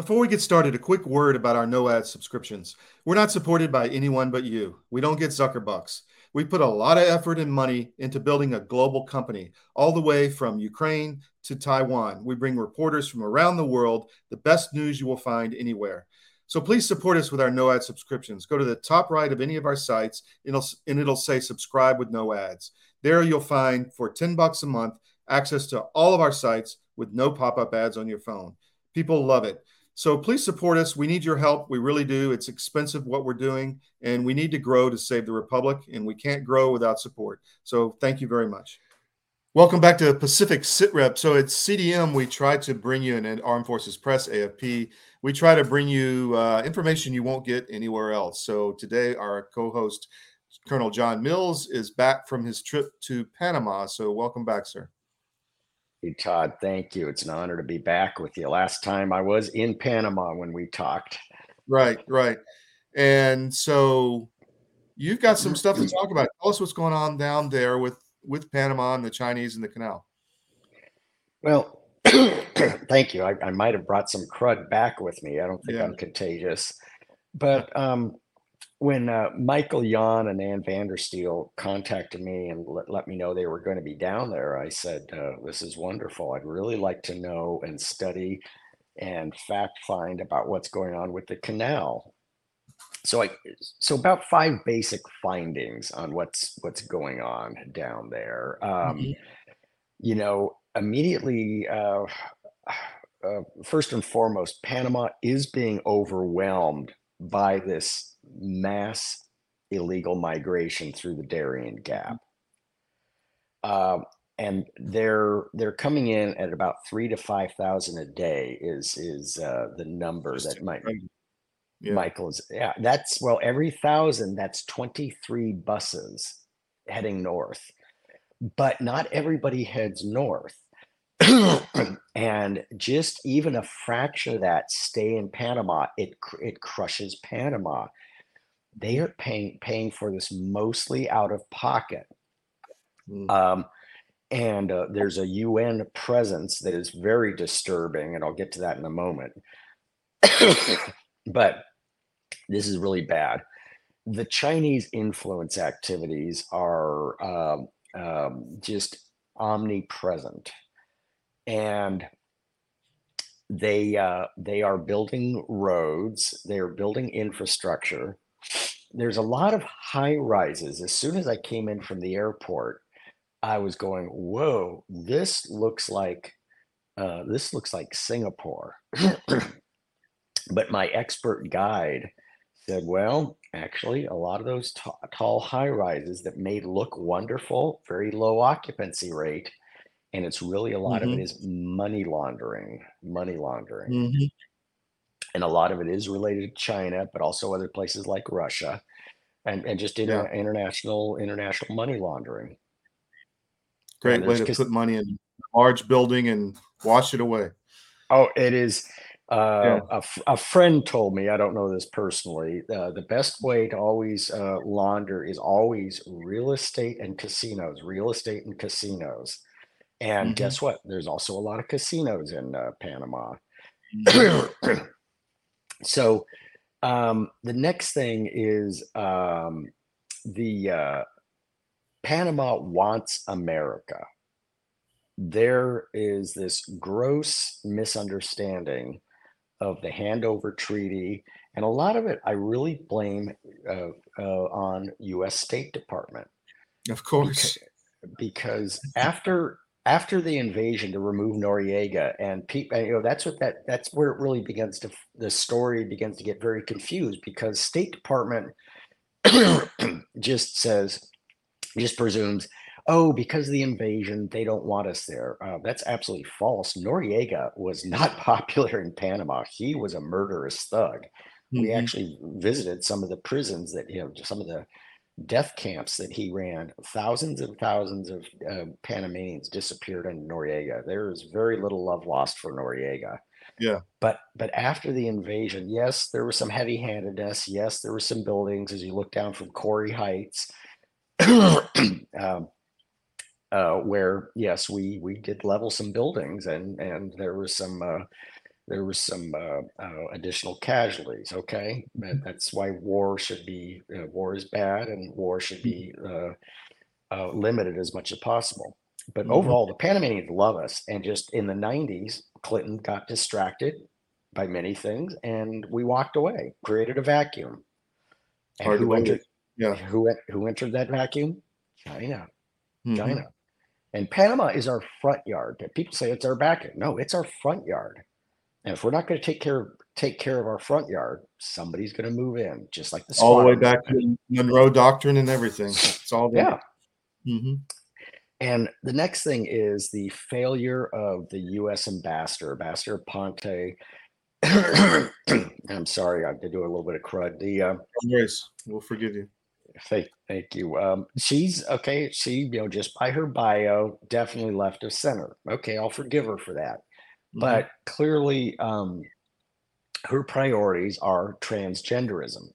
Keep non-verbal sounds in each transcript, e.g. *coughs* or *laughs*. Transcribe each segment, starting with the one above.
Before we get started, a quick word about our no ad subscriptions. We're not supported by anyone but you. We don't get Zuckerbucks. We put a lot of effort and money into building a global company, all the way from Ukraine to Taiwan. We bring reporters from around the world, the best news you will find anywhere. So please support us with our no ad subscriptions. Go to the top right of any of our sites, it'll, and it'll say subscribe with no ads. There you'll find for 10 bucks a month access to all of our sites with no pop up ads on your phone. People love it. So please support us. We need your help. We really do. It's expensive what we're doing, and we need to grow to save the Republic, and we can't grow without support. So thank you very much. Welcome back to Pacific SitRep. So at CDM, we try to bring you an Armed Forces Press, AFP. We try to bring you uh, information you won't get anywhere else. So today, our co host, Colonel John Mills, is back from his trip to Panama. So welcome back, sir. Hey, Todd, thank you. It's an honor to be back with you. Last time I was in Panama when we talked. Right, right. And so you've got some stuff to *clears throat* talk about. Tell us what's going on down there with with Panama and the Chinese and the canal. Well, *clears throat* thank you. I, I might have brought some crud back with me. I don't think yeah. I'm contagious. But um, when uh, Michael Yon and Ann Vandersteel contacted me and let, let, me know they were going to be down there, I said, uh, This is wonderful. I'd really like to know and study and fact find about what's going on with the canal. So I so about five basic findings on what's what's going on down there. Um, mm-hmm. You know, immediately uh, uh, first and foremost, Panama is being overwhelmed by this mass illegal migration through the Darien Gap. Uh, and they're they're coming in at about three to five thousand a day is is uh, the number that might yeah. Michael's yeah that's well every thousand that's 23 buses heading north. But not everybody heads north. *coughs* And just even a fraction of that stay in Panama it it crushes Panama they are paying paying for this mostly out of pocket. Mm. Um, and uh, there's a UN presence that is very disturbing, and I'll get to that in a moment. but this is really bad. The Chinese influence activities are um, um, just omnipresent, and they uh, they are building roads. They are building infrastructure there's a lot of high rises. As soon as I came in from the airport, I was going, "Whoa, this looks like uh, this looks like Singapore." *clears throat* but my expert guide said, "Well, actually, a lot of those t- tall high rises that may look wonderful, very low occupancy rate, and it's really a lot mm-hmm. of it is money laundering, money laundering." Mm-hmm and a lot of it is related to China, but also other places like Russia, and and just inter- yeah. international international money laundering. Great way to put money in a large building and wash it away. Oh, it is. Uh, yeah. a, f- a friend told me, I don't know this personally, uh, the best way to always uh, launder is always real estate and casinos, real estate and casinos. And mm-hmm. guess what? There's also a lot of casinos in uh, Panama. *clears throat* So um, the next thing is um, the uh, Panama wants America. There is this gross misunderstanding of the handover treaty, and a lot of it I really blame uh, uh, on U.S. State Department. Of course, because, because *laughs* after after the invasion to remove Noriega and people, you know, that's what that that's where it really begins to the story begins to get very confused because State Department *clears throat* just says, just presumes, oh, because of the invasion, they don't want us there. Uh, that's absolutely false. Noriega was not *laughs* popular in Panama. He was a murderous thug. Mm-hmm. We actually visited some of the prisons that you know, some of the death camps that he ran, thousands and thousands of uh, Panamanians disappeared in Noriega. There is very little love lost for Noriega. Yeah. But but after the invasion, yes, there was some heavy-handedness. Yes, there were some buildings as you look down from Quarry Heights, *clears throat* um, uh, where yes, we we did level some buildings, and and there was some uh, there was some uh, uh, additional casualties. Okay, that, that's why war should be uh, war is bad, and war should be uh, uh, limited as much as possible. But Mhm. overall, the Panamanians love us, and just in the '90s, Clinton got distracted by many things, and we walked away, created a vacuum. And who entered? Yeah. Who who entered that vacuum? China. Mhm. China. And Panama is our front yard. People say it's our backyard. No, it's our front yard. And if we're not going to take care take care of our front yard, somebody's going to move in, just like the All the way back to Monroe Doctrine and everything. *laughs* It's all there. Yeah. hmm And the next thing is the failure of the U.S. ambassador, Ambassador Ponte. *coughs* I'm sorry, I to do a little bit of crud. The uh, Grace, we'll forgive you. Thank, thank you. Um, she's okay. She, you know, just by her bio, definitely left of center. Okay, I'll forgive her for that. Mhm. But clearly, um, her priorities are transgenderism.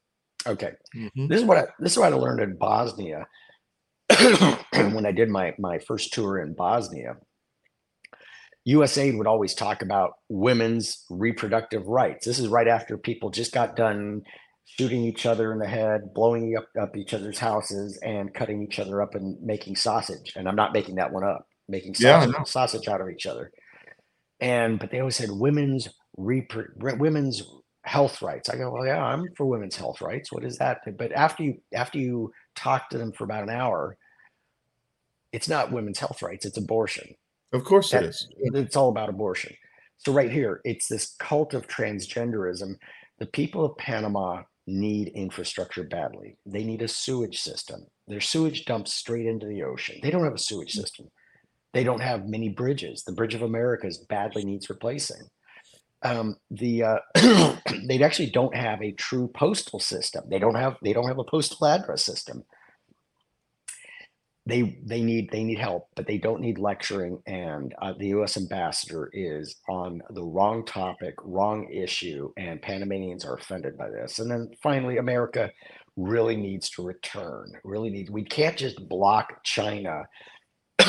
Okay, Mhm. this is what I, this is what I learned in Bosnia *clears throat* when I did my my first tour in Bosnia. USAID would always talk about women's reproductive rights. This is right after people just got done shooting each other in the head, blowing up, up each other's houses, and cutting each other up and making sausage. And I'm not making that one up, making Yeah, sausage, know. sausage out of each other. And but they always said women's repro- re- women's health rights. I go, well, yeah, I'm for women's health rights. What is that? But after you after you talk to them for about an hour, it's not women's health rights; it's abortion. Of course it That- is. It's all about abortion. So right here, it's this cult of transgenderism. The people of Panama need infrastructure badly. They need a sewage system. Their sewage dumps straight into the ocean. They don't have a sewage mm. system. They don't have many bridges. The Bridge of America is badly needs replacing. Um, the uh, *clears throat* they actually don't have a true postal system. They don't have they don't have a postal address system they they need they need help, but they don't need lecturing. And uh, the U.S. ambassador is on the wrong topic, wrong issue, and Panamanians are offended by this. And then finally, America really needs to return. Really needs. We can't just block China. *clears throat*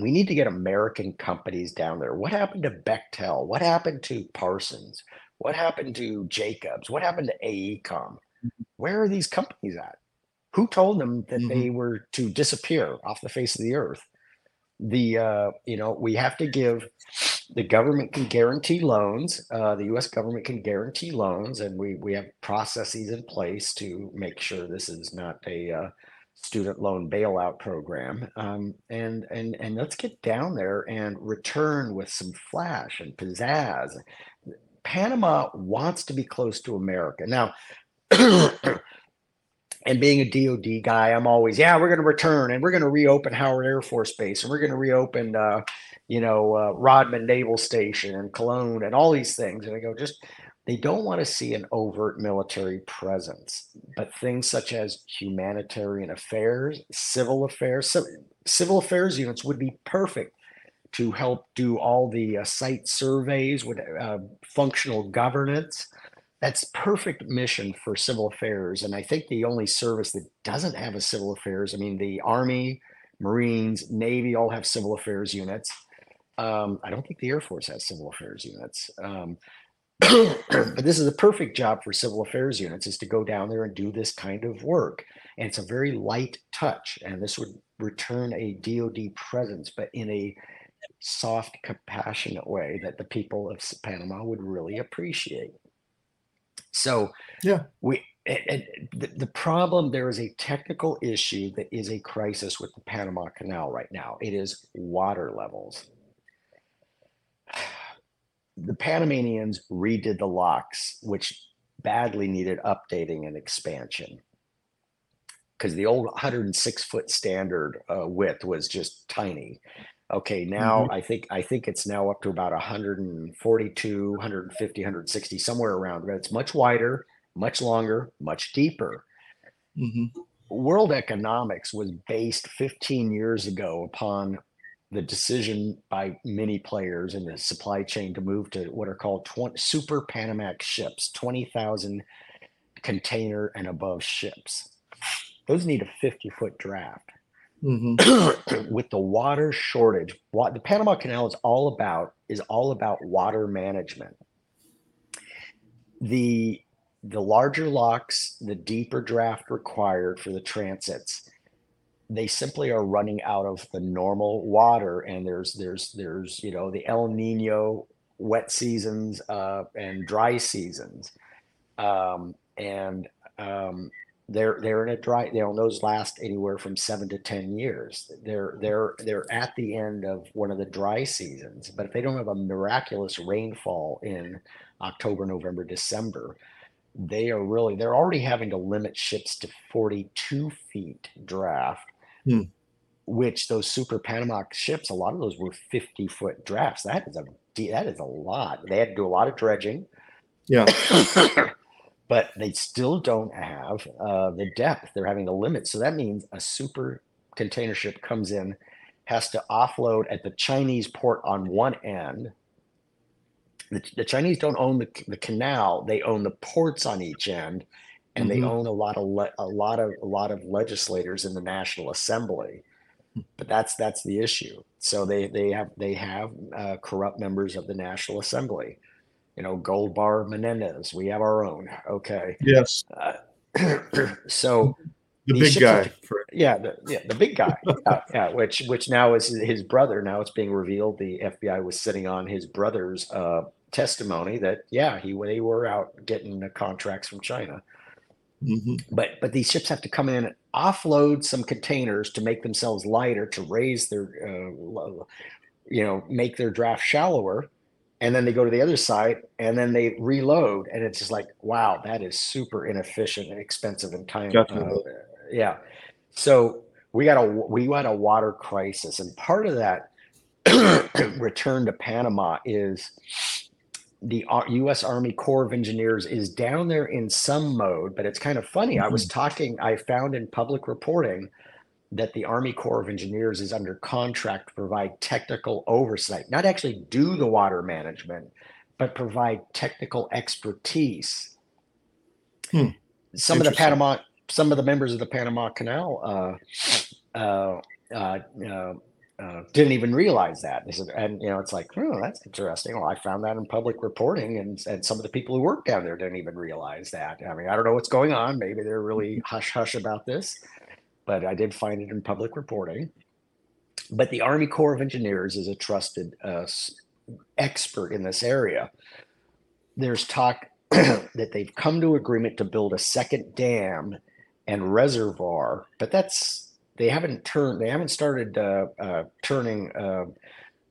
we need to get American companies down there. What happened to Bechtel? What happened to Parsons? What happened to Jacobs? What happened to AECOM? Where are these companies at? Who told them that Mhm. they were to disappear off the face of the earth? The uh, you know we have to give the government can guarantee loans. Uh, the U.S. government can guarantee loans, and we we have processes in place to make sure this is not a uh, student loan bailout program. Um, and and and let's get down there and return with some flash and pizzazz. Panama wants to be close to America now. *clears throat* and being a DoD guy, I'm always, yeah, we're going to return and we're going to reopen Howard Air Force Base and we're going to reopen, uh, you know, uh, Rodman Naval Station and Colón and all these things. And I go, just they don't want to see an overt military presence, but things such as humanitarian affairs, civil affairs, civil affairs units would be perfect to help do all the uh, site surveys with uh, functional governance. That's perfect mission for civil affairs and i think the only service that doesn't have a civil affairs i mean the army marines navy all have civil affairs units. Um, i don't think the air force has civil affairs units. Um, but this is a perfect job for civil affairs units is to go down there and do this kind of work and it's a very light touch and this would return a dod presence but in a soft compassionate way that the people of panama would really appreciate so Yeah. we and, the, the problem there is a technical issue that is a crisis with the Panama Canal right now. It is water levels. The Panamanians redid the locks, which badly needed updating and expansion because the old 106 foot standard uh, width was just tiny. Okay, now I think I think it's now up to about 142, 150, 160, somewhere around. But it's much wider, much longer, much deeper. Mhm. World economics was based 15 years ago upon the decision by many players in the supply chain to move to what are called 20, super Panamax ships, 20,000 container and above ships. Those need a 50 foot draft Mhm. *clears throat* with the water shortage what the panama canal is all about is all about water management the the larger locks, the deeper draft required for the transits, they simply are running out of the normal water. And there's there's there's you know the El Nino wet seasons uh, and dry seasons, um, and um, they're they're in a dry. You know those last anywhere from seven to ten years. They're they're they're at the end of one of the dry seasons. But if they don't have a miraculous rainfall in October, November, December, they are really they're already having to limit ships to 42 feet draft hmm. which those super Panamax ships a lot of those were 50 foot drafts. That is a that is a lot. They had to do a lot of dredging. Yeah. *coughs* But they still don't have uh, the depth. They're having to limit. So that means a super container ship comes in has to offload at the chinese port on one end. The, the Chinese don't own the, the canal; they own the ports on each end, and mm-hmm. they own a lot of le- a lot of a lot of legislators in the National Assembly. Hmm. But that's that's the issue. So they they have they have uh, corrupt members of the National Assembly. You know, Goldbar Menendez. We have our own. Okay. Yes. Uh, *clears throat* so the big guy. Yeah, the, yeah, the big guy. *laughs* yeah, yeah, which which now is his brother. Now it's being revealed the FBI was sitting on his brother's uh, testimony that yeah, he they were out getting the contracts from China. Mm-hmm. But but these ships have to come in, and offload some containers to make themselves lighter, to raise their, uh, you know, make their draft shallower, and then they go to the other side and then they reload, and it's just like wow, that is super inefficient and expensive and time. Uh, yeah, so we got a we got a water crisis, and part of that *clears throat* return to Panama is the U.S. Army Corps of Engineers is down there in some mode, but it's kind of funny. Mm-hmm. I was mm-hmm. talking, I found in public reporting that the Army Corps of Engineers is under contract to provide technical oversight, not actually do the water management, but provide technical expertise. Hmm. Some of the Panama, some of the members of the Panama Canal uh, uh, uh, uh didn't even realize that. Said, and you know, it's like, oh, that's interesting. Well, I found that in public reporting, and and some of the people who work down there didn't even realize that. I mean, I don't know what's going on. Maybe they're really hush hush about this, but I did find it in public reporting. But the Army Corps of Engineers is a trusted uh, expert in this area. There's talk *clears throat* that they've come to agreement to build a second dam and reservoir, but that's they haven't turned they haven't started uh, uh, turning uh,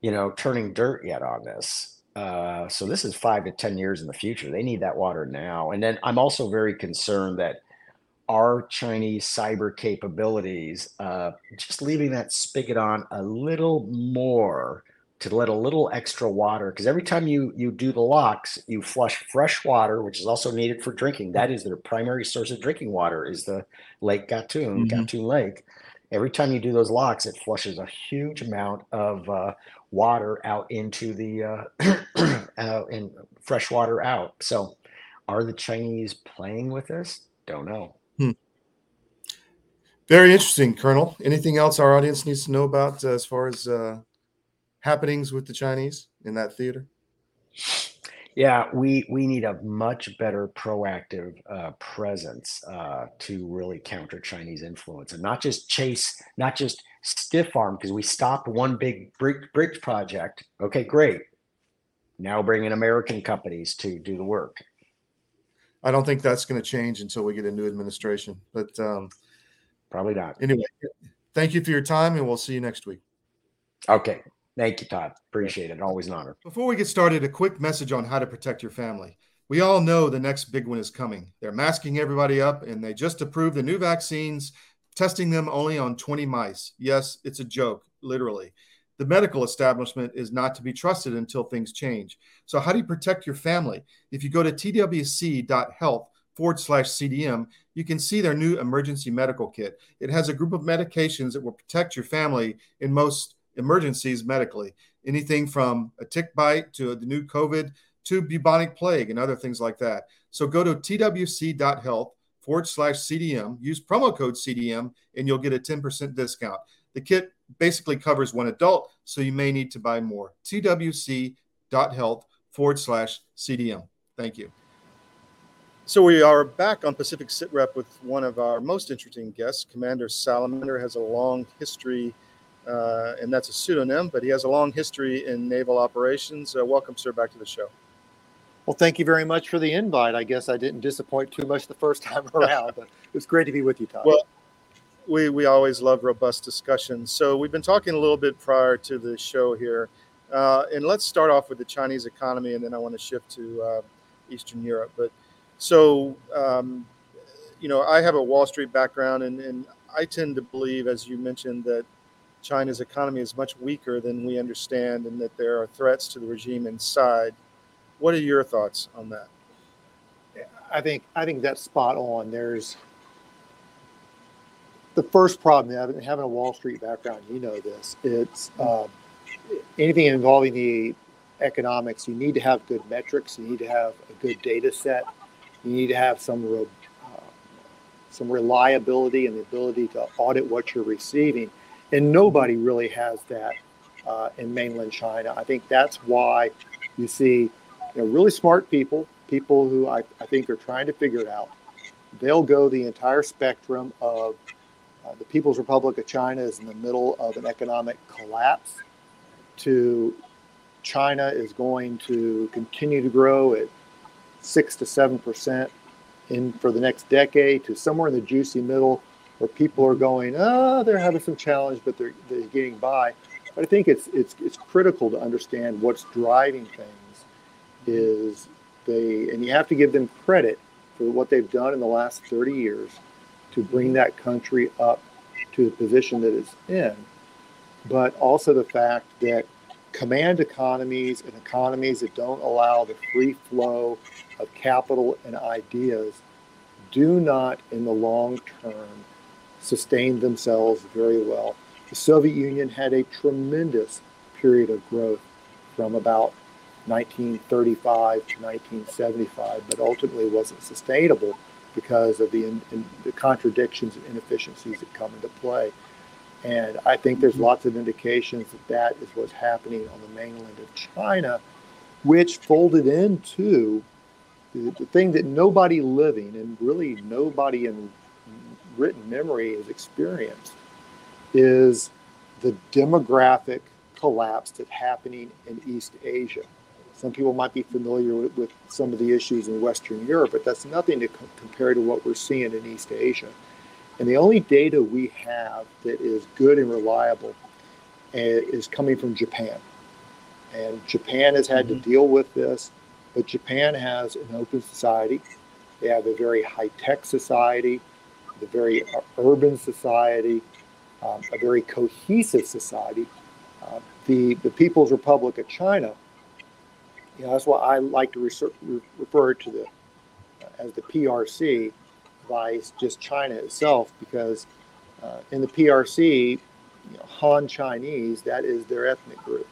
you know turning dirt yet on this. Uh, so this is five to ten years in the future. They need that water now. And then i'm also very concerned that our chinese cyber capabilities uh, just leaving that spigot on a little more to let a little extra water because every time you you do the locks you flush fresh water which is also needed for drinking. That is their primary source of drinking water is the lake gatun mm-hmm. gatun lake every time you do those locks, it flushes a huge amount of uh, water out into the uh, *clears throat* in fresh water out. So, are the Chinese playing with this? Don't know. Hmm. Very interesting, Colonel. Anything else our audience needs to know about uh, as far as uh, happenings with the Chinese in that theater? Yeah, we we need a much better proactive uh, presence uh, to really counter Chinese influence, and not just chase, not just stiff arm, because we stopped one big bridge, bridge project. Okay, great. Now bring in American companies to do the work. I don't think that's going to change until we get a new administration, but um, probably not. Anyway, thank you for your time, and we'll see you next week. Okay. Thank you, Todd. Appreciate it. Always an honor. Before we get started, a quick message on how to protect your family. We all know the next big one is coming. They're masking everybody up, and they just approved the new vaccines, testing them only on 20 mice. Yes, it's a joke, literally. The medical establishment is not to be trusted until things change. So, how do you protect your family? If you go to twc.health forward slash CDM, you can see their new emergency medical kit. It has a group of medications that will protect your family in most emergencies medically, anything from a tick bite to the new COVID to bubonic plague and other things like that. So go to twc.health forward slash CDM, use promo code CDM, and you'll get a 10% discount. The kit basically covers one adult, so you may need to buy more. twc.health forward slash CDM. Thank you. So we are back on Pacific Sit Rep with one of our most interesting guests. Commander Salamander has a long history, uh, and that's a pseudonym, but he has a long history in naval operations. Uh, welcome, sir, back to the show. Well, thank you very much for the invite. I guess I didn't disappoint too much the first *laughs* time around, but it was great to be with you, Todd. Well, we, we always love robust discussions. So we've been talking a little bit prior to the show here. Uh, and let's start off with the Chinese economy, and then I want to shift to uh, Eastern Europe. But so, um, you know, I have a Wall Street background, and, and I tend to believe, as you mentioned, that China's economy is much weaker than we understand, and that there are threats to the regime inside. What are your thoughts on that? I think I think that's spot on. There's the first problem having, a Wall Street background. You know this. It's um, anything involving the economics. You need to have good metrics. You need to have a good data set you need to have some re, uh, some reliability and the ability to audit what you're receiving, and nobody really has that uh, in mainland China. I think that's why you see you know, really smart people, people who I, I think are trying to figure it out. They'll go the entire spectrum of uh, the People's Republic of China is in the middle of an economic collapse to China is going to continue to grow at six to seven percent in for the next decade to somewhere in the juicy middle where people are going, oh, they're having some challenge, but they're, they're getting by. But I think it's it's it's critical to understand what's driving things is they and you have to give them credit for what they've done in the last 30 years to bring mm-hmm. that country up to the position that it's in, but also the fact that command economies and economies that don't allow the free flow of capital and ideas do not, in the long term, sustain themselves very well. The Soviet Union had a tremendous period of growth from about 1935 to 1975, but ultimately wasn't sustainable because of the, in, in, the contradictions and inefficiencies that come into play. And I think there's lots of indications that that is what's happening on the mainland of China, which folded into the, the thing that nobody living and really nobody in written memory has experienced is the demographic collapse that's happening in East Asia. Some people might be familiar with, with some of the issues in Western Europe, but that's nothing to co- compare to what we're seeing in East Asia. And the only data we have that is good and reliable uh, is coming from Japan. And Japan has had mm-hmm. to deal with this but Japan has an open society. They have a very high tech society, a very urban society, um, a very cohesive society. Uh, the, the People's Republic of China, you know, that's why I like to refer to the uh, as the PRC by just China itself, because uh, in the PRC, you know, Han Chinese, that is their ethnic group,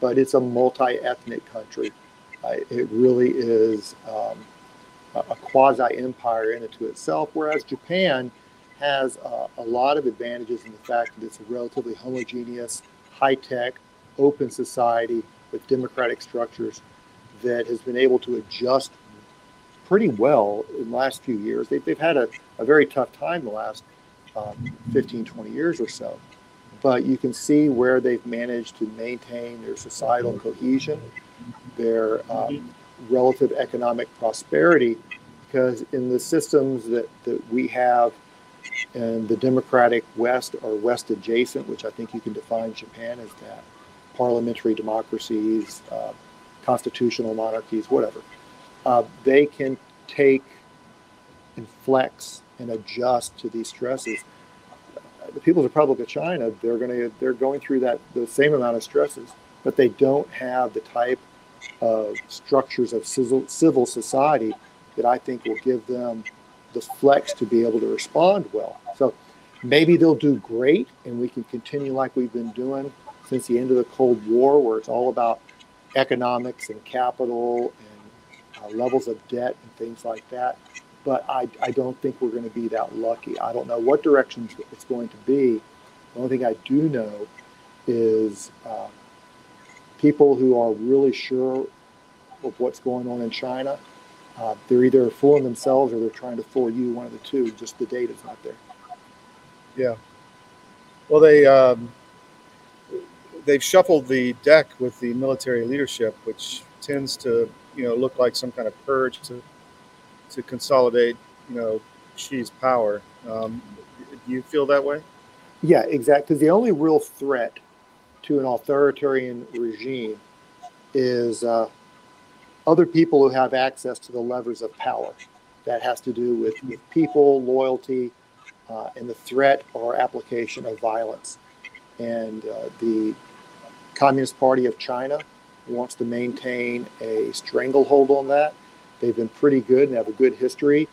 but it's a multi-ethnic country it really is um, a quasi empire in and to itself, whereas Japan has a lot of advantages in the fact that it's a relatively homogeneous, high tech, open society with democratic structures that has been able to adjust pretty well in the last few years. They've, they've had a, a very tough time the last um, 15, 20 years or so. But you can see where they've managed to maintain their societal cohesion their um, relative economic prosperity because in the systems that, that we have in the democratic West or West adjacent, which I think you can define Japan as that, parliamentary democracies, uh, constitutional monarchies, whatever, uh, they can take and flex and adjust to these stresses. The People's Republic of China, they're going to they're going through that the same amount of stresses, but they don't have the type uh, structures of civil society that I think will give them the flex to be able to respond well. So maybe they'll do great and we can continue like we've been doing since the end of the Cold War, where it's all about economics and capital and uh, levels of debt and things like that. But I, I don't think we're going to be that lucky. I don't know what direction it's going to be. The only thing I do know is uh, people who are really sure of what's going on in China uh, they're either fooling themselves or they're trying to fool you. One of the two. Just the data's not there. Yeah. Well, they um, they've shuffled the deck with the military leadership, which tends to you know look like some kind of purge to to consolidate you know Xi's power. Um, do you feel that way? Yeah, exactly. Because the only real threat to an authoritarian regime is uh, other people who have access to the levers of power. That has to do with, with people, loyalty, uh, and the threat or application of violence. And uh, the Communist Party of China wants to maintain a stranglehold on that. They've been pretty good and have a good history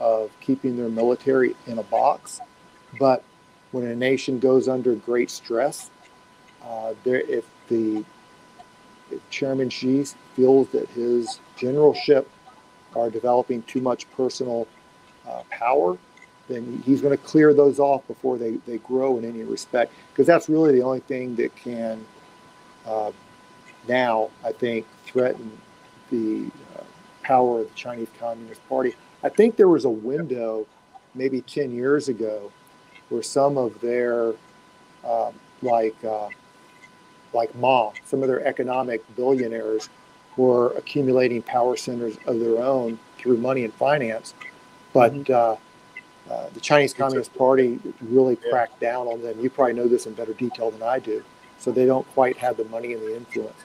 of keeping their military in a box. But when a nation goes under great stress, uh, there, if the if Chairman Xi feels that his generalship are developing too much personal uh, power, then he's going to clear those off before they, they grow in any respect. Because that's really the only thing that can uh, now, I think, threaten the uh, power of the Chinese Communist Party. I think there was a window maybe 10 years ago where some of their, um, like, uh, like Ma, some of their economic billionaires were accumulating power centers of their own through money and finance. But mm-hmm. uh, uh, the Chinese Communist Party really cracked down on them. You probably know this in better detail than I do. So they don't quite have the money and the influence.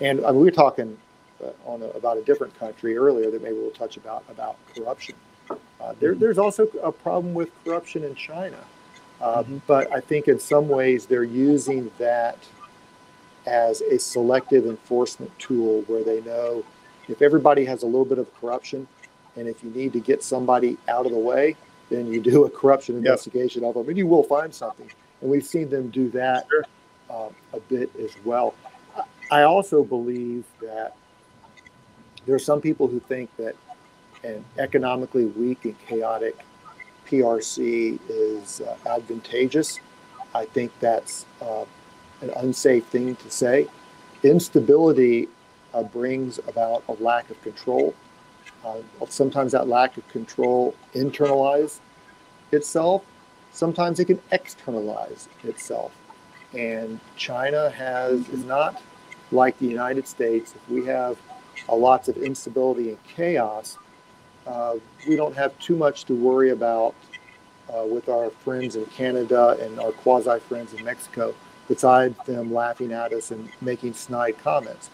And I mean, we were talking uh, on a, about a different country earlier that maybe we'll touch about about corruption. Uh, there, mm-hmm. there's also a problem with corruption in China, uh, mm-hmm. but I think in some ways they're using that as a selective enforcement tool where they know if everybody has a little bit of corruption and if you need to get somebody out of the way, then you do a corruption investigation yep. of them and you will find something. And we've seen them do that sure. uh, a bit as well. I also believe that there are some people who think that an economically weak and chaotic PRC is uh, advantageous. I think that's uh, an unsafe thing to say. Instability uh, brings about a lack of control. Uh, sometimes that lack of control internalize itself. Sometimes it can externalize itself. And China has is not like the United States. If we have lots of instability and chaos, uh, we don't have too much to worry about uh, with our friends in Canada and our quasi friends in Mexico besides them laughing at us and making snide comments.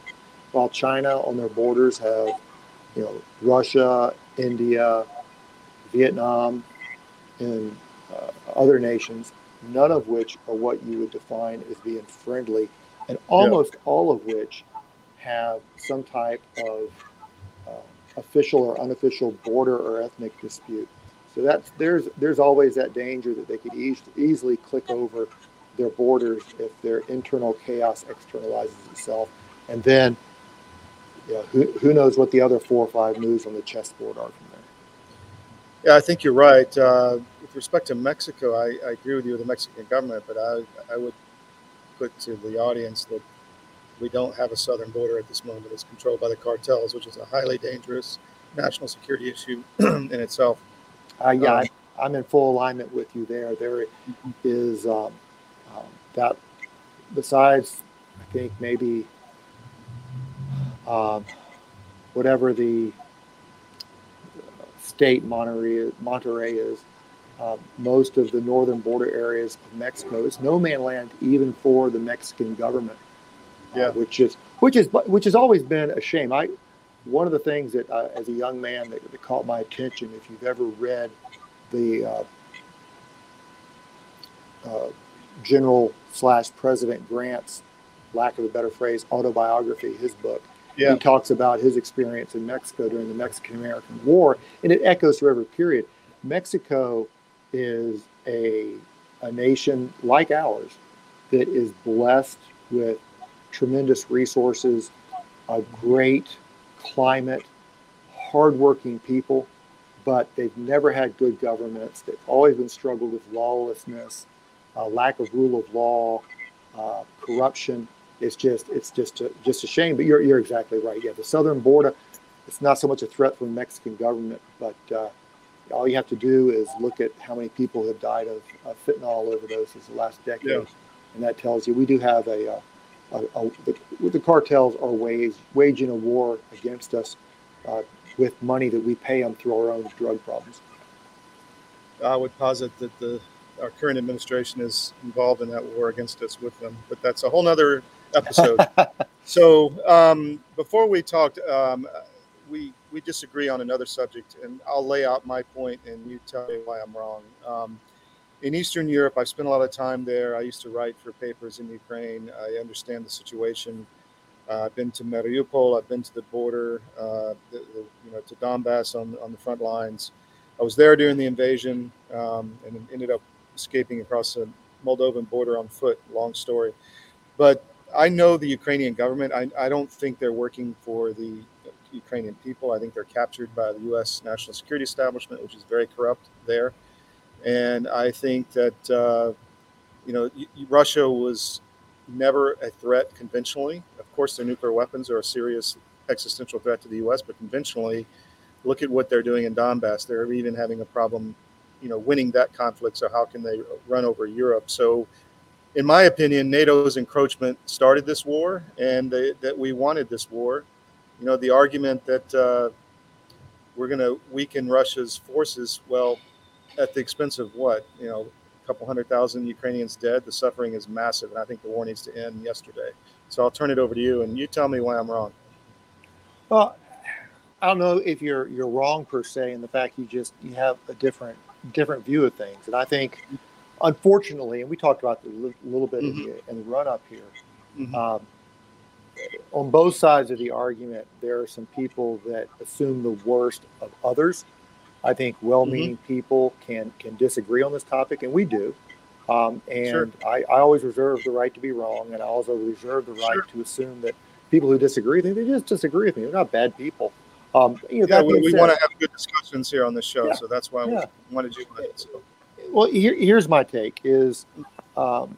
While China on their borders have, you know, Russia, India, Vietnam, and uh, other nations, none of which are what you would define as being friendly, and almost yeah. all of which have some type of uh, official or unofficial border or ethnic dispute. So that's there's there's always that danger that they could e- easily click over their borders if their internal chaos externalizes itself. And then, yeah, who, who knows what the other four or five moves on the chessboard are from there. Yeah, I think you're right. Uh, with respect to Mexico, I, I, agree with you with the Mexican government, but I, I would put to the audience that we don't have a southern border at this moment. It's controlled by the cartels, which is a highly dangerous national security issue *clears throat* in itself. Uh, yeah, um, I'm in full alignment with you there. There is um, that besides, I think maybe um, whatever the state Monterrey, Monterrey is, uh, most of the northern border areas of Mexico is no man land even for the Mexican government. Uh, yeah. which is which is which has always been a shame. I one of the things that uh, as a young man that, that, caught my attention, if you've ever read the uh, uh, General slash President Grant's, lack of a better phrase, autobiography, his book. Yeah. He talks about his experience in Mexico during the Mexican American War, and it echoes through every period. Mexico is a, a nation like ours that is blessed with tremendous resources, a great climate, hardworking people, but they've never had good governments. They've always been struggled with lawlessness, uh, lack of rule of law, uh, corruption. It's just it's just a, just a shame. But you're you're exactly right. Yeah, the southern border it's not so much a threat from the Mexican government, but uh, all you have to do is look at how many people have died of, of fentanyl overdoses the last decade, yeah. and that tells you we do have a, uh, a, a, the, the, cartels are wage, waging a war against us uh, with money that we pay them through our own drug problems. I would posit that the our current administration is involved in that war against us with them, but that's a whole other episode. *laughs* so um, before we talked, um, we we disagree on another subject, and I'll lay out my point, and you tell me why I'm wrong. Um, in Eastern Europe, I've spent a lot of time there. I used to write for papers in Ukraine. I understand the situation. Uh, I've been to Mariupol. I've been to the border, uh, the, the, you know, to Donbass on on the front lines. I was there during the invasion um, and ended up escaping across the Moldovan border on foot. Long story, but I know the Ukrainian government. I, I don't think they're working for the Ukrainian people. I think they're captured by the U.S. national security establishment, which is very corrupt there. And I think that uh, you know Russia was never a threat conventionally. Of course, their nuclear weapons are a serious existential threat to the U.S., but conventionally, look at what they're doing in Donbass. They're even having a problem, you know, winning that conflict. So how can they run over Europe? So in my opinion, NATO's encroachment started this war, and they, that we wanted this war. You know, the argument that uh, we're going to weaken Russia's forces, well, at the expense of what? You know, a couple hundred thousand Ukrainians dead. The suffering is massive, and I think the war needs to end yesterday. So I'll turn it over to you, and you tell me why I'm wrong. Well, I don't know if you're you're wrong per se in the fact you just you have a different different view of things, and I think unfortunately, and we talked about a little bit mm-hmm. in, the, in the run up here, mm-hmm. um, on both sides of the argument, there are some people that assume the worst of others. I think well-meaning mm-hmm. people can can disagree on this topic, and we do. Um, and sure. I, I, always reserve the right to be wrong, and I also reserve the right sure. to assume that people who disagree, they, they just disagree with me. They're not bad people. Um, you know, yeah, we, we want to have good discussions here on this show, yeah, so that's why yeah. we wanted you on it. So well, here, here's my take: is, um,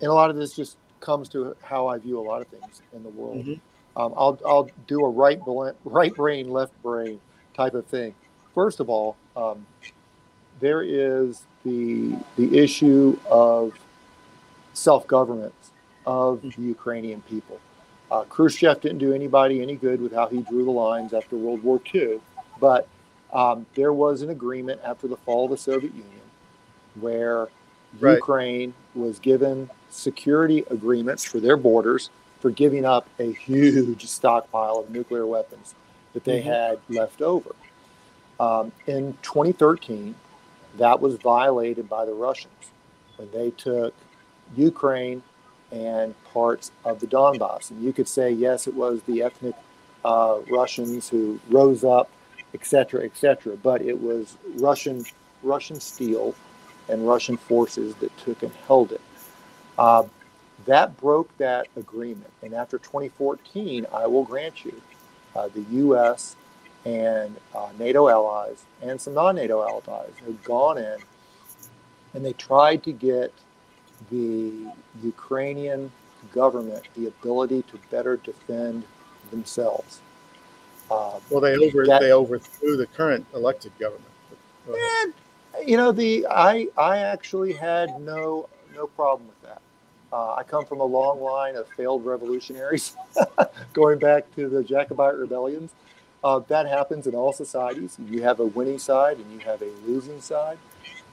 and a lot of this just comes to how I view a lot of things in the world. Mm-hmm. Um, I'll I'll do a right right brain left brain type of thing. First of all, um, there is the the issue of self government of the Ukrainian people. Uh, Khrushchev didn't do anybody any good with how he drew the lines after World War II, but um, there was an agreement after the fall of the Soviet Union where right. Ukraine was given security agreements for their borders for giving up a huge stockpile of nuclear weapons that they mm-hmm. had left over. Um, in 2013, that was violated by the Russians when they took Ukraine and parts of the Donbass. And you could say, yes, it was the ethnic uh, Russians who rose up etc., etc. But it was Russian Russian steel and Russian forces that took and held it. Uh, that broke that agreement. And after 2014, I will grant you, uh, the U.S. and uh, NATO allies and some non-NATO allies have gone in and they tried to get the Ukrainian government the ability to better defend themselves. Um, well, they over that, they overthrew the current elected government. And, you know, the I I actually had no no problem with that. Uh, I come from a long line of failed revolutionaries, *laughs* going back to the Jacobite rebellions. Uh, that happens in all societies. You have a winning side and you have a losing side.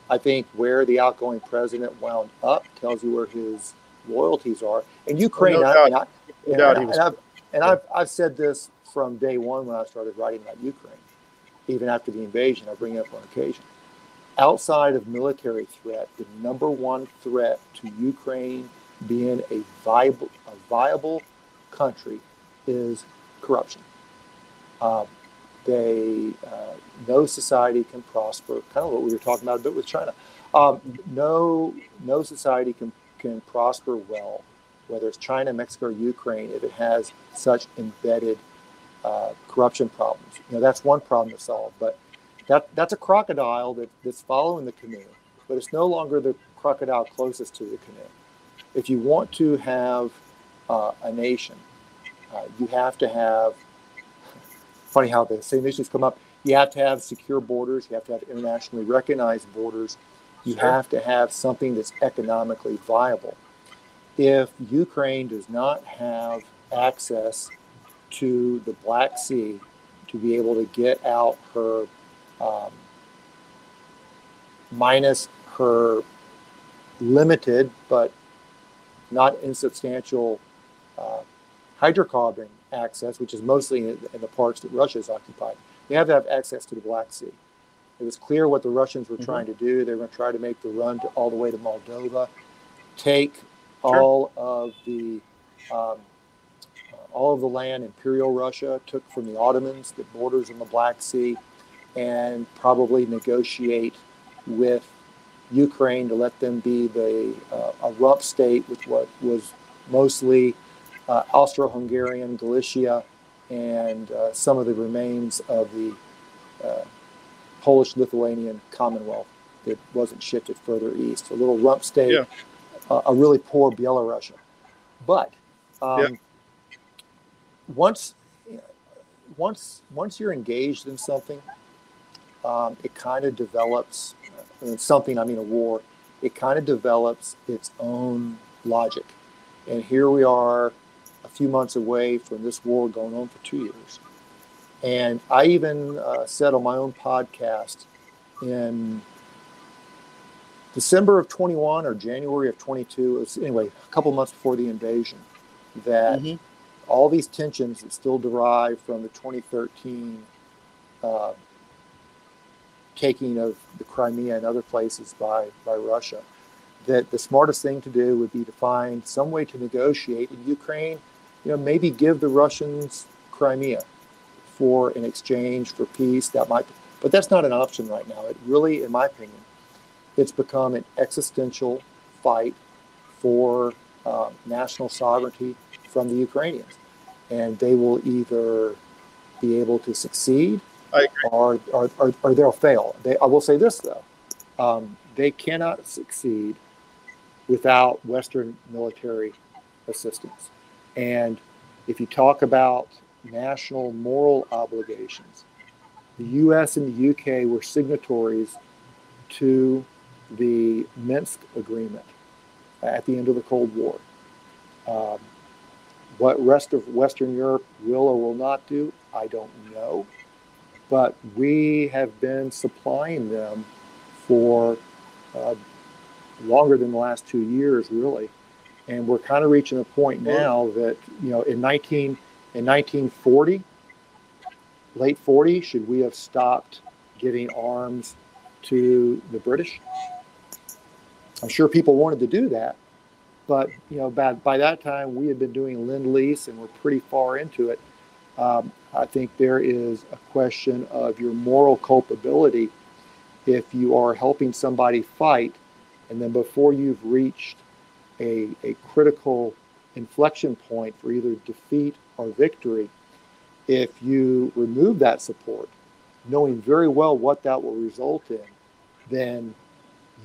I think where the outgoing president wound up tells you where his loyalties are. And Ukraine, well, no I, and, I, and, I, and, I've, and I've, I've said this from day one when I started writing about Ukraine, even after the invasion, I bring it up on occasion. Outside of military threat, the number one threat to Ukraine being a viable, a viable country is corruption. Um, they, uh, no society can prosper. Kind of what we were talking about a bit with China. Um, no, no society can can prosper well, whether it's China, Mexico, or Ukraine, if it has such embedded uh, corruption problems. You know, that's one problem to solve. But that that's a crocodile that, that's following the canoe, but it's no longer the crocodile closest to the canoe. If you want to have uh, a nation, uh, you have to have funny how the same issues come up. You have to have secure borders. You have to have internationally recognized borders. You have to have something that's economically viable. If Ukraine does not have access to the Black Sea to be able to get out her um, minus her limited but not insubstantial uh, hydrocarbon access, which is mostly in, in the parts that Russia has occupied. They have to have access to the Black Sea. It was clear what the Russians were mm-hmm. trying to do. They were going to try to make the run to, all the way to Moldova, take sure. all of the um, all of the land Imperial Russia took from the Ottomans that borders on the Black Sea, and probably negotiate with Ukraine to let them be the uh, a rump state with what was mostly uh, Austro-Hungarian Galicia and uh, some of the remains of the uh, Polish-Lithuanian Commonwealth that wasn't shifted further east. A little rump state, yeah. a really poor Belarusia. But um, yeah. once once once you're engaged in something, um, it kind of develops and something, I mean a war, it kind of develops its own logic. And here we are a few months away from this war going on for two years. And I even uh, said on my own podcast in December of 21 or January of 22, it was anyway, a couple months before the invasion, that mm-hmm. all these tensions that still derive from the 2013 uh, taking of the Crimea and other places by, by Russia, that the smartest thing to do would be to find some way to negotiate in Ukraine, you know, maybe give the Russians Crimea for an exchange for peace. That might, be, but that's not an option right now. It really, in my opinion, it's become an existential fight for uh, national sovereignty from the Ukrainians, and they will either be able to succeed or, or, or, or, they'll fail. They, I will say this though, um, they cannot succeed without Western military assistance. And if you talk about national moral obligations, the U.S. and the U.K. were signatories to the Minsk Agreement at the end of the Cold War. Um, what rest of Western Europe will or will not do, I don't know but we have been supplying them for uh, longer than the last two years, really. And we're kind of reaching a point now that, you know, in 19, in 1940, late 40, should we have stopped getting arms to the British? I'm sure people wanted to do that, but you know, by, by that time we had been doing lend lease and we're pretty far into it. Um, I think there is a question of your moral culpability if you are helping somebody fight and then before you've reached a, a critical inflection point for either defeat or victory, if you remove that support, knowing very well what that will result in, then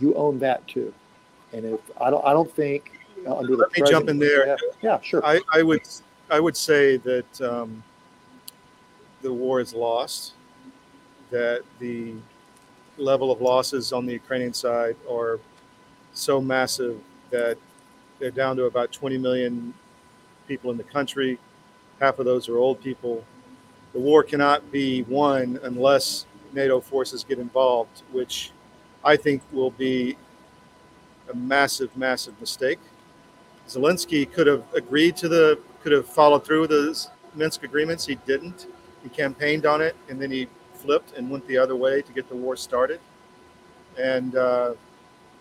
you own that too. And if I don't, I don't think under Let the me jump in there. Yeah, yeah sure. I, I, would, I would say that um, the war is lost, that the level of losses on the Ukrainian side are so massive that they're down to about 20 million people in the country. Half of those are old people. The war cannot be won unless NATO forces get involved, which I think will be a massive, massive mistake. Zelensky could have agreed to the, could have followed through with the Minsk agreements. He didn't. He campaigned on it, and then he flipped and went the other way to get the war started. And uh,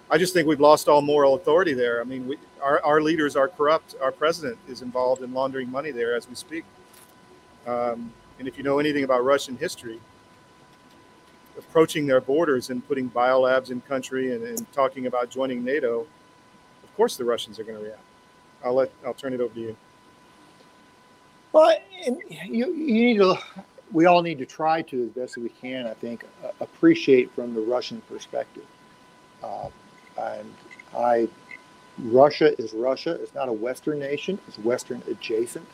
I just think we've lost all moral authority there. I mean, we, our, our leaders are corrupt. Our president is involved in laundering money there as we speak. Um, and if you know anything about Russian history, approaching their borders and putting biolabs in country and, and talking about joining NATO, of course the Russians are going to react. I'll let I'll turn it over to you. Well, you, you need to, we all need to try to, as best as we can, I think, appreciate from the Russian perspective. Uh, and I, Russia is Russia. It's not a Western nation. It's Western adjacent.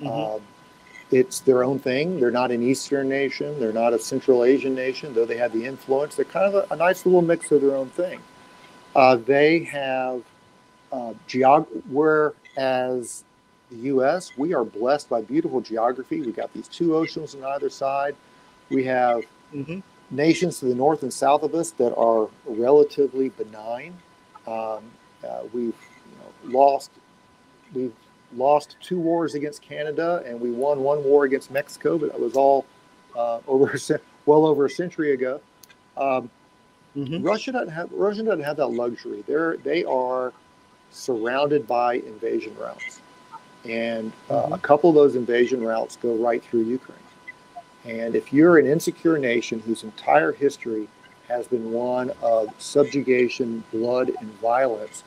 Mm-hmm. Um, it's their own thing. They're not an Eastern nation. They're not a Central Asian nation, though they have the influence. They're kind of a, a nice little mix of their own thing. Uh, they have uh, geog- whereas the U.S. we are blessed by beautiful geography. We've got these two oceans on either side. We have mm-hmm. nations to the north and south of us that are relatively benign. Um, uh, we've you know, lost we've lost two wars against Canada and we won one war against Mexico, but that was all uh, *laughs* over well over a century ago. Um, mm-hmm. Russia doesn't have Russia doesn't have that luxury. They're they are surrounded by invasion routes, and uh, mm-hmm. a couple of those invasion routes go right through Ukraine. And if you're an insecure nation whose entire history has been one of subjugation, blood, and violence,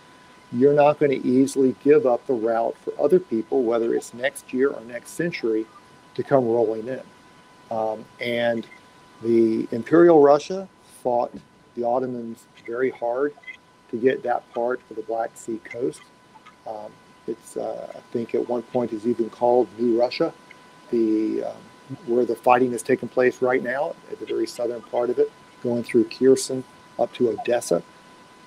you're not going to easily give up the route for other people, whether it's next year or next century, to come rolling in. Um, and the Imperial Russia fought the Ottomans very hard to get that part of the Black Sea coast. Um, it's, uh, I think, at one point is even called New Russia, the um, where the fighting is taking place right now at the very southern part of it, going through Kherson up to Odessa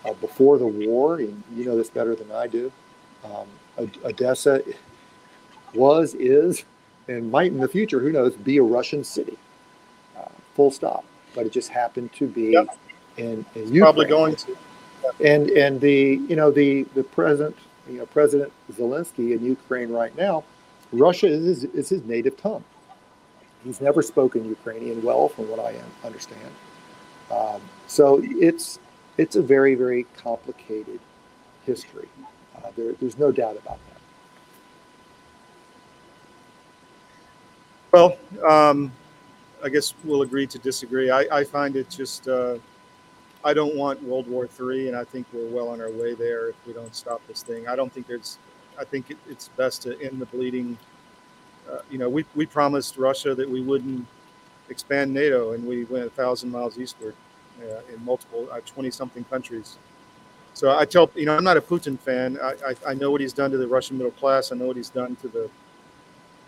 uh, before the war, and you know this better than I do, um, Odessa was, is, and might in the future, who knows, be a Russian city. Uh, full stop. But it just happened to be yep. in, in Ukraine. Probably going to. And and the you know the the president you know President Zelensky in Ukraine right now, Russia is his, is his native tongue. He's never spoken Ukrainian well, from what I understand. Um, so it's it's a very, very complicated history. Uh, there, there's no doubt about that. Well, um, I guess we'll agree to disagree. I, I find it just, uh, I don't want World War III, and I think we're well on our way there if we don't stop this thing. I don't think there's, I think it, it's best to end the bleeding. Uh, you know, we, we promised Russia that we wouldn't expand NATO, and we went a thousand miles eastward in multiple, 20 uh, something countries. So I tell, you know, I'm not a Putin fan. I, I, I, know what he's done to the Russian middle class. I know what he's done to the,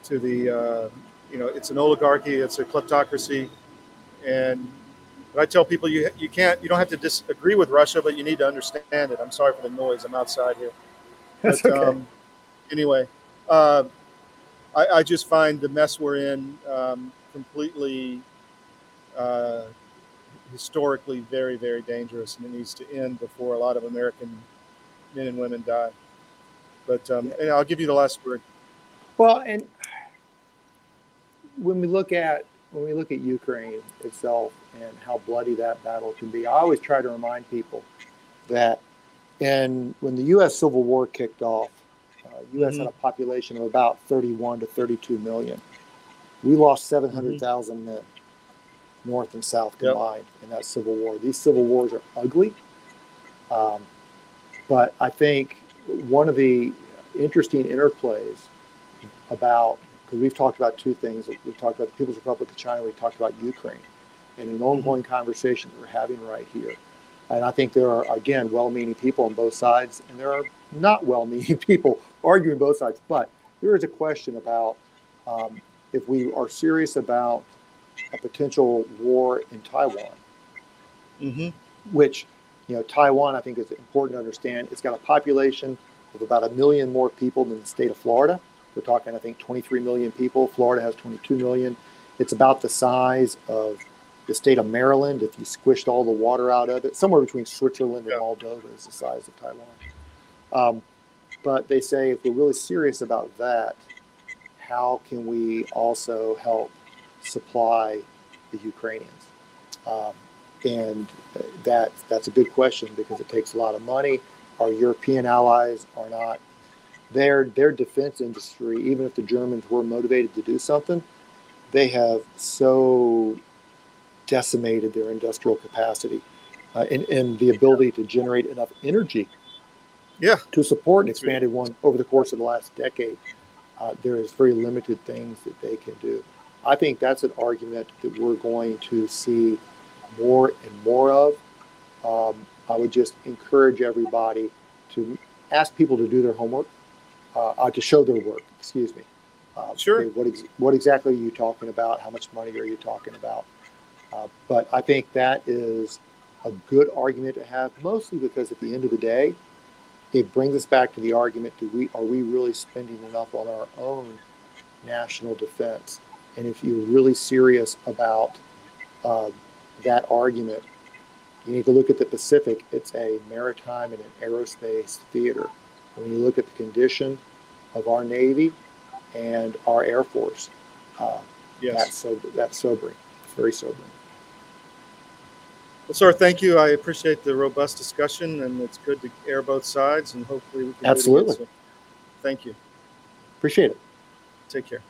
to the, uh, you know, it's an oligarchy, it's a kleptocracy. And but I tell people you, you can't, you don't have to disagree with Russia, but you need to understand it. I'm sorry for the noise. I'm outside here. That's but, okay. Um, anyway, uh, I, I, just find the mess we're in um, completely uh, historically very, very dangerous, and it needs to end before a lot of American men and women die. But um, yeah. I'll give you the last word. Well, and when we look at when we look at Ukraine itself and how bloody that battle can be, I always try to remind people that, and when the U.S. Civil War kicked off, uh, U.S. Mm-hmm. had a population of about 31 to 32 million. We lost 700,000 mm-hmm. men North and South combined yep. in that Civil War. These Civil Wars are ugly, um, but I think one of the interesting interplays about because we've talked about two things. We've talked about the People's Republic of China. We've talked about Ukraine, and an ongoing mm-hmm. conversation that we're having right here. And I think there are again well-meaning people on both sides, and there are not well-meaning *laughs* people arguing both sides. But there is a question about um, if we are serious about a potential war in Taiwan, mm-hmm. which, you know, Taiwan, I think is important to understand. It's got a population of about a million more people than the state of Florida. We're talking, I think, 23 million people. Florida has 22 million. It's about the size of the state of Maryland if you squished all the water out of it. Somewhere between Switzerland and Moldova is the size of Taiwan. Um, but they say if we're really serious about that, how can we also help supply the Ukrainians? Um, and that that's a good question because it takes a lot of money. Our European allies are not their their defense industry. Even if the Germans were motivated to do something, they have so decimated their industrial capacity uh, and, and the ability to generate enough energy yeah. to support an expanded one over the course of the last decade. Uh, there is very limited things that they can do. I think that's an argument that we're going to see more and more of. Um, I would just encourage everybody to ask people to do their homework, uh, uh, to show their work, excuse me, Uh, Sure. okay, What, ex- what exactly are you talking about? How much money are you talking about? Uh, but I think that is a good argument to have, mostly because at the end of the day, it brings us back to the argument: Do we are we really spending enough on our own national defense? And if you're really serious about uh, that argument, you need to look at the Pacific. It's a maritime and an aerospace theater. When you look at the condition of our Navy and our Air Force, uh, Yes. that's so that's sobering. It's very sobering. Well, sir, thank you. I appreciate the robust discussion, and it's good to air both sides, and hopefully we can. do it again Absolutely. Thank you. Appreciate it. Take care.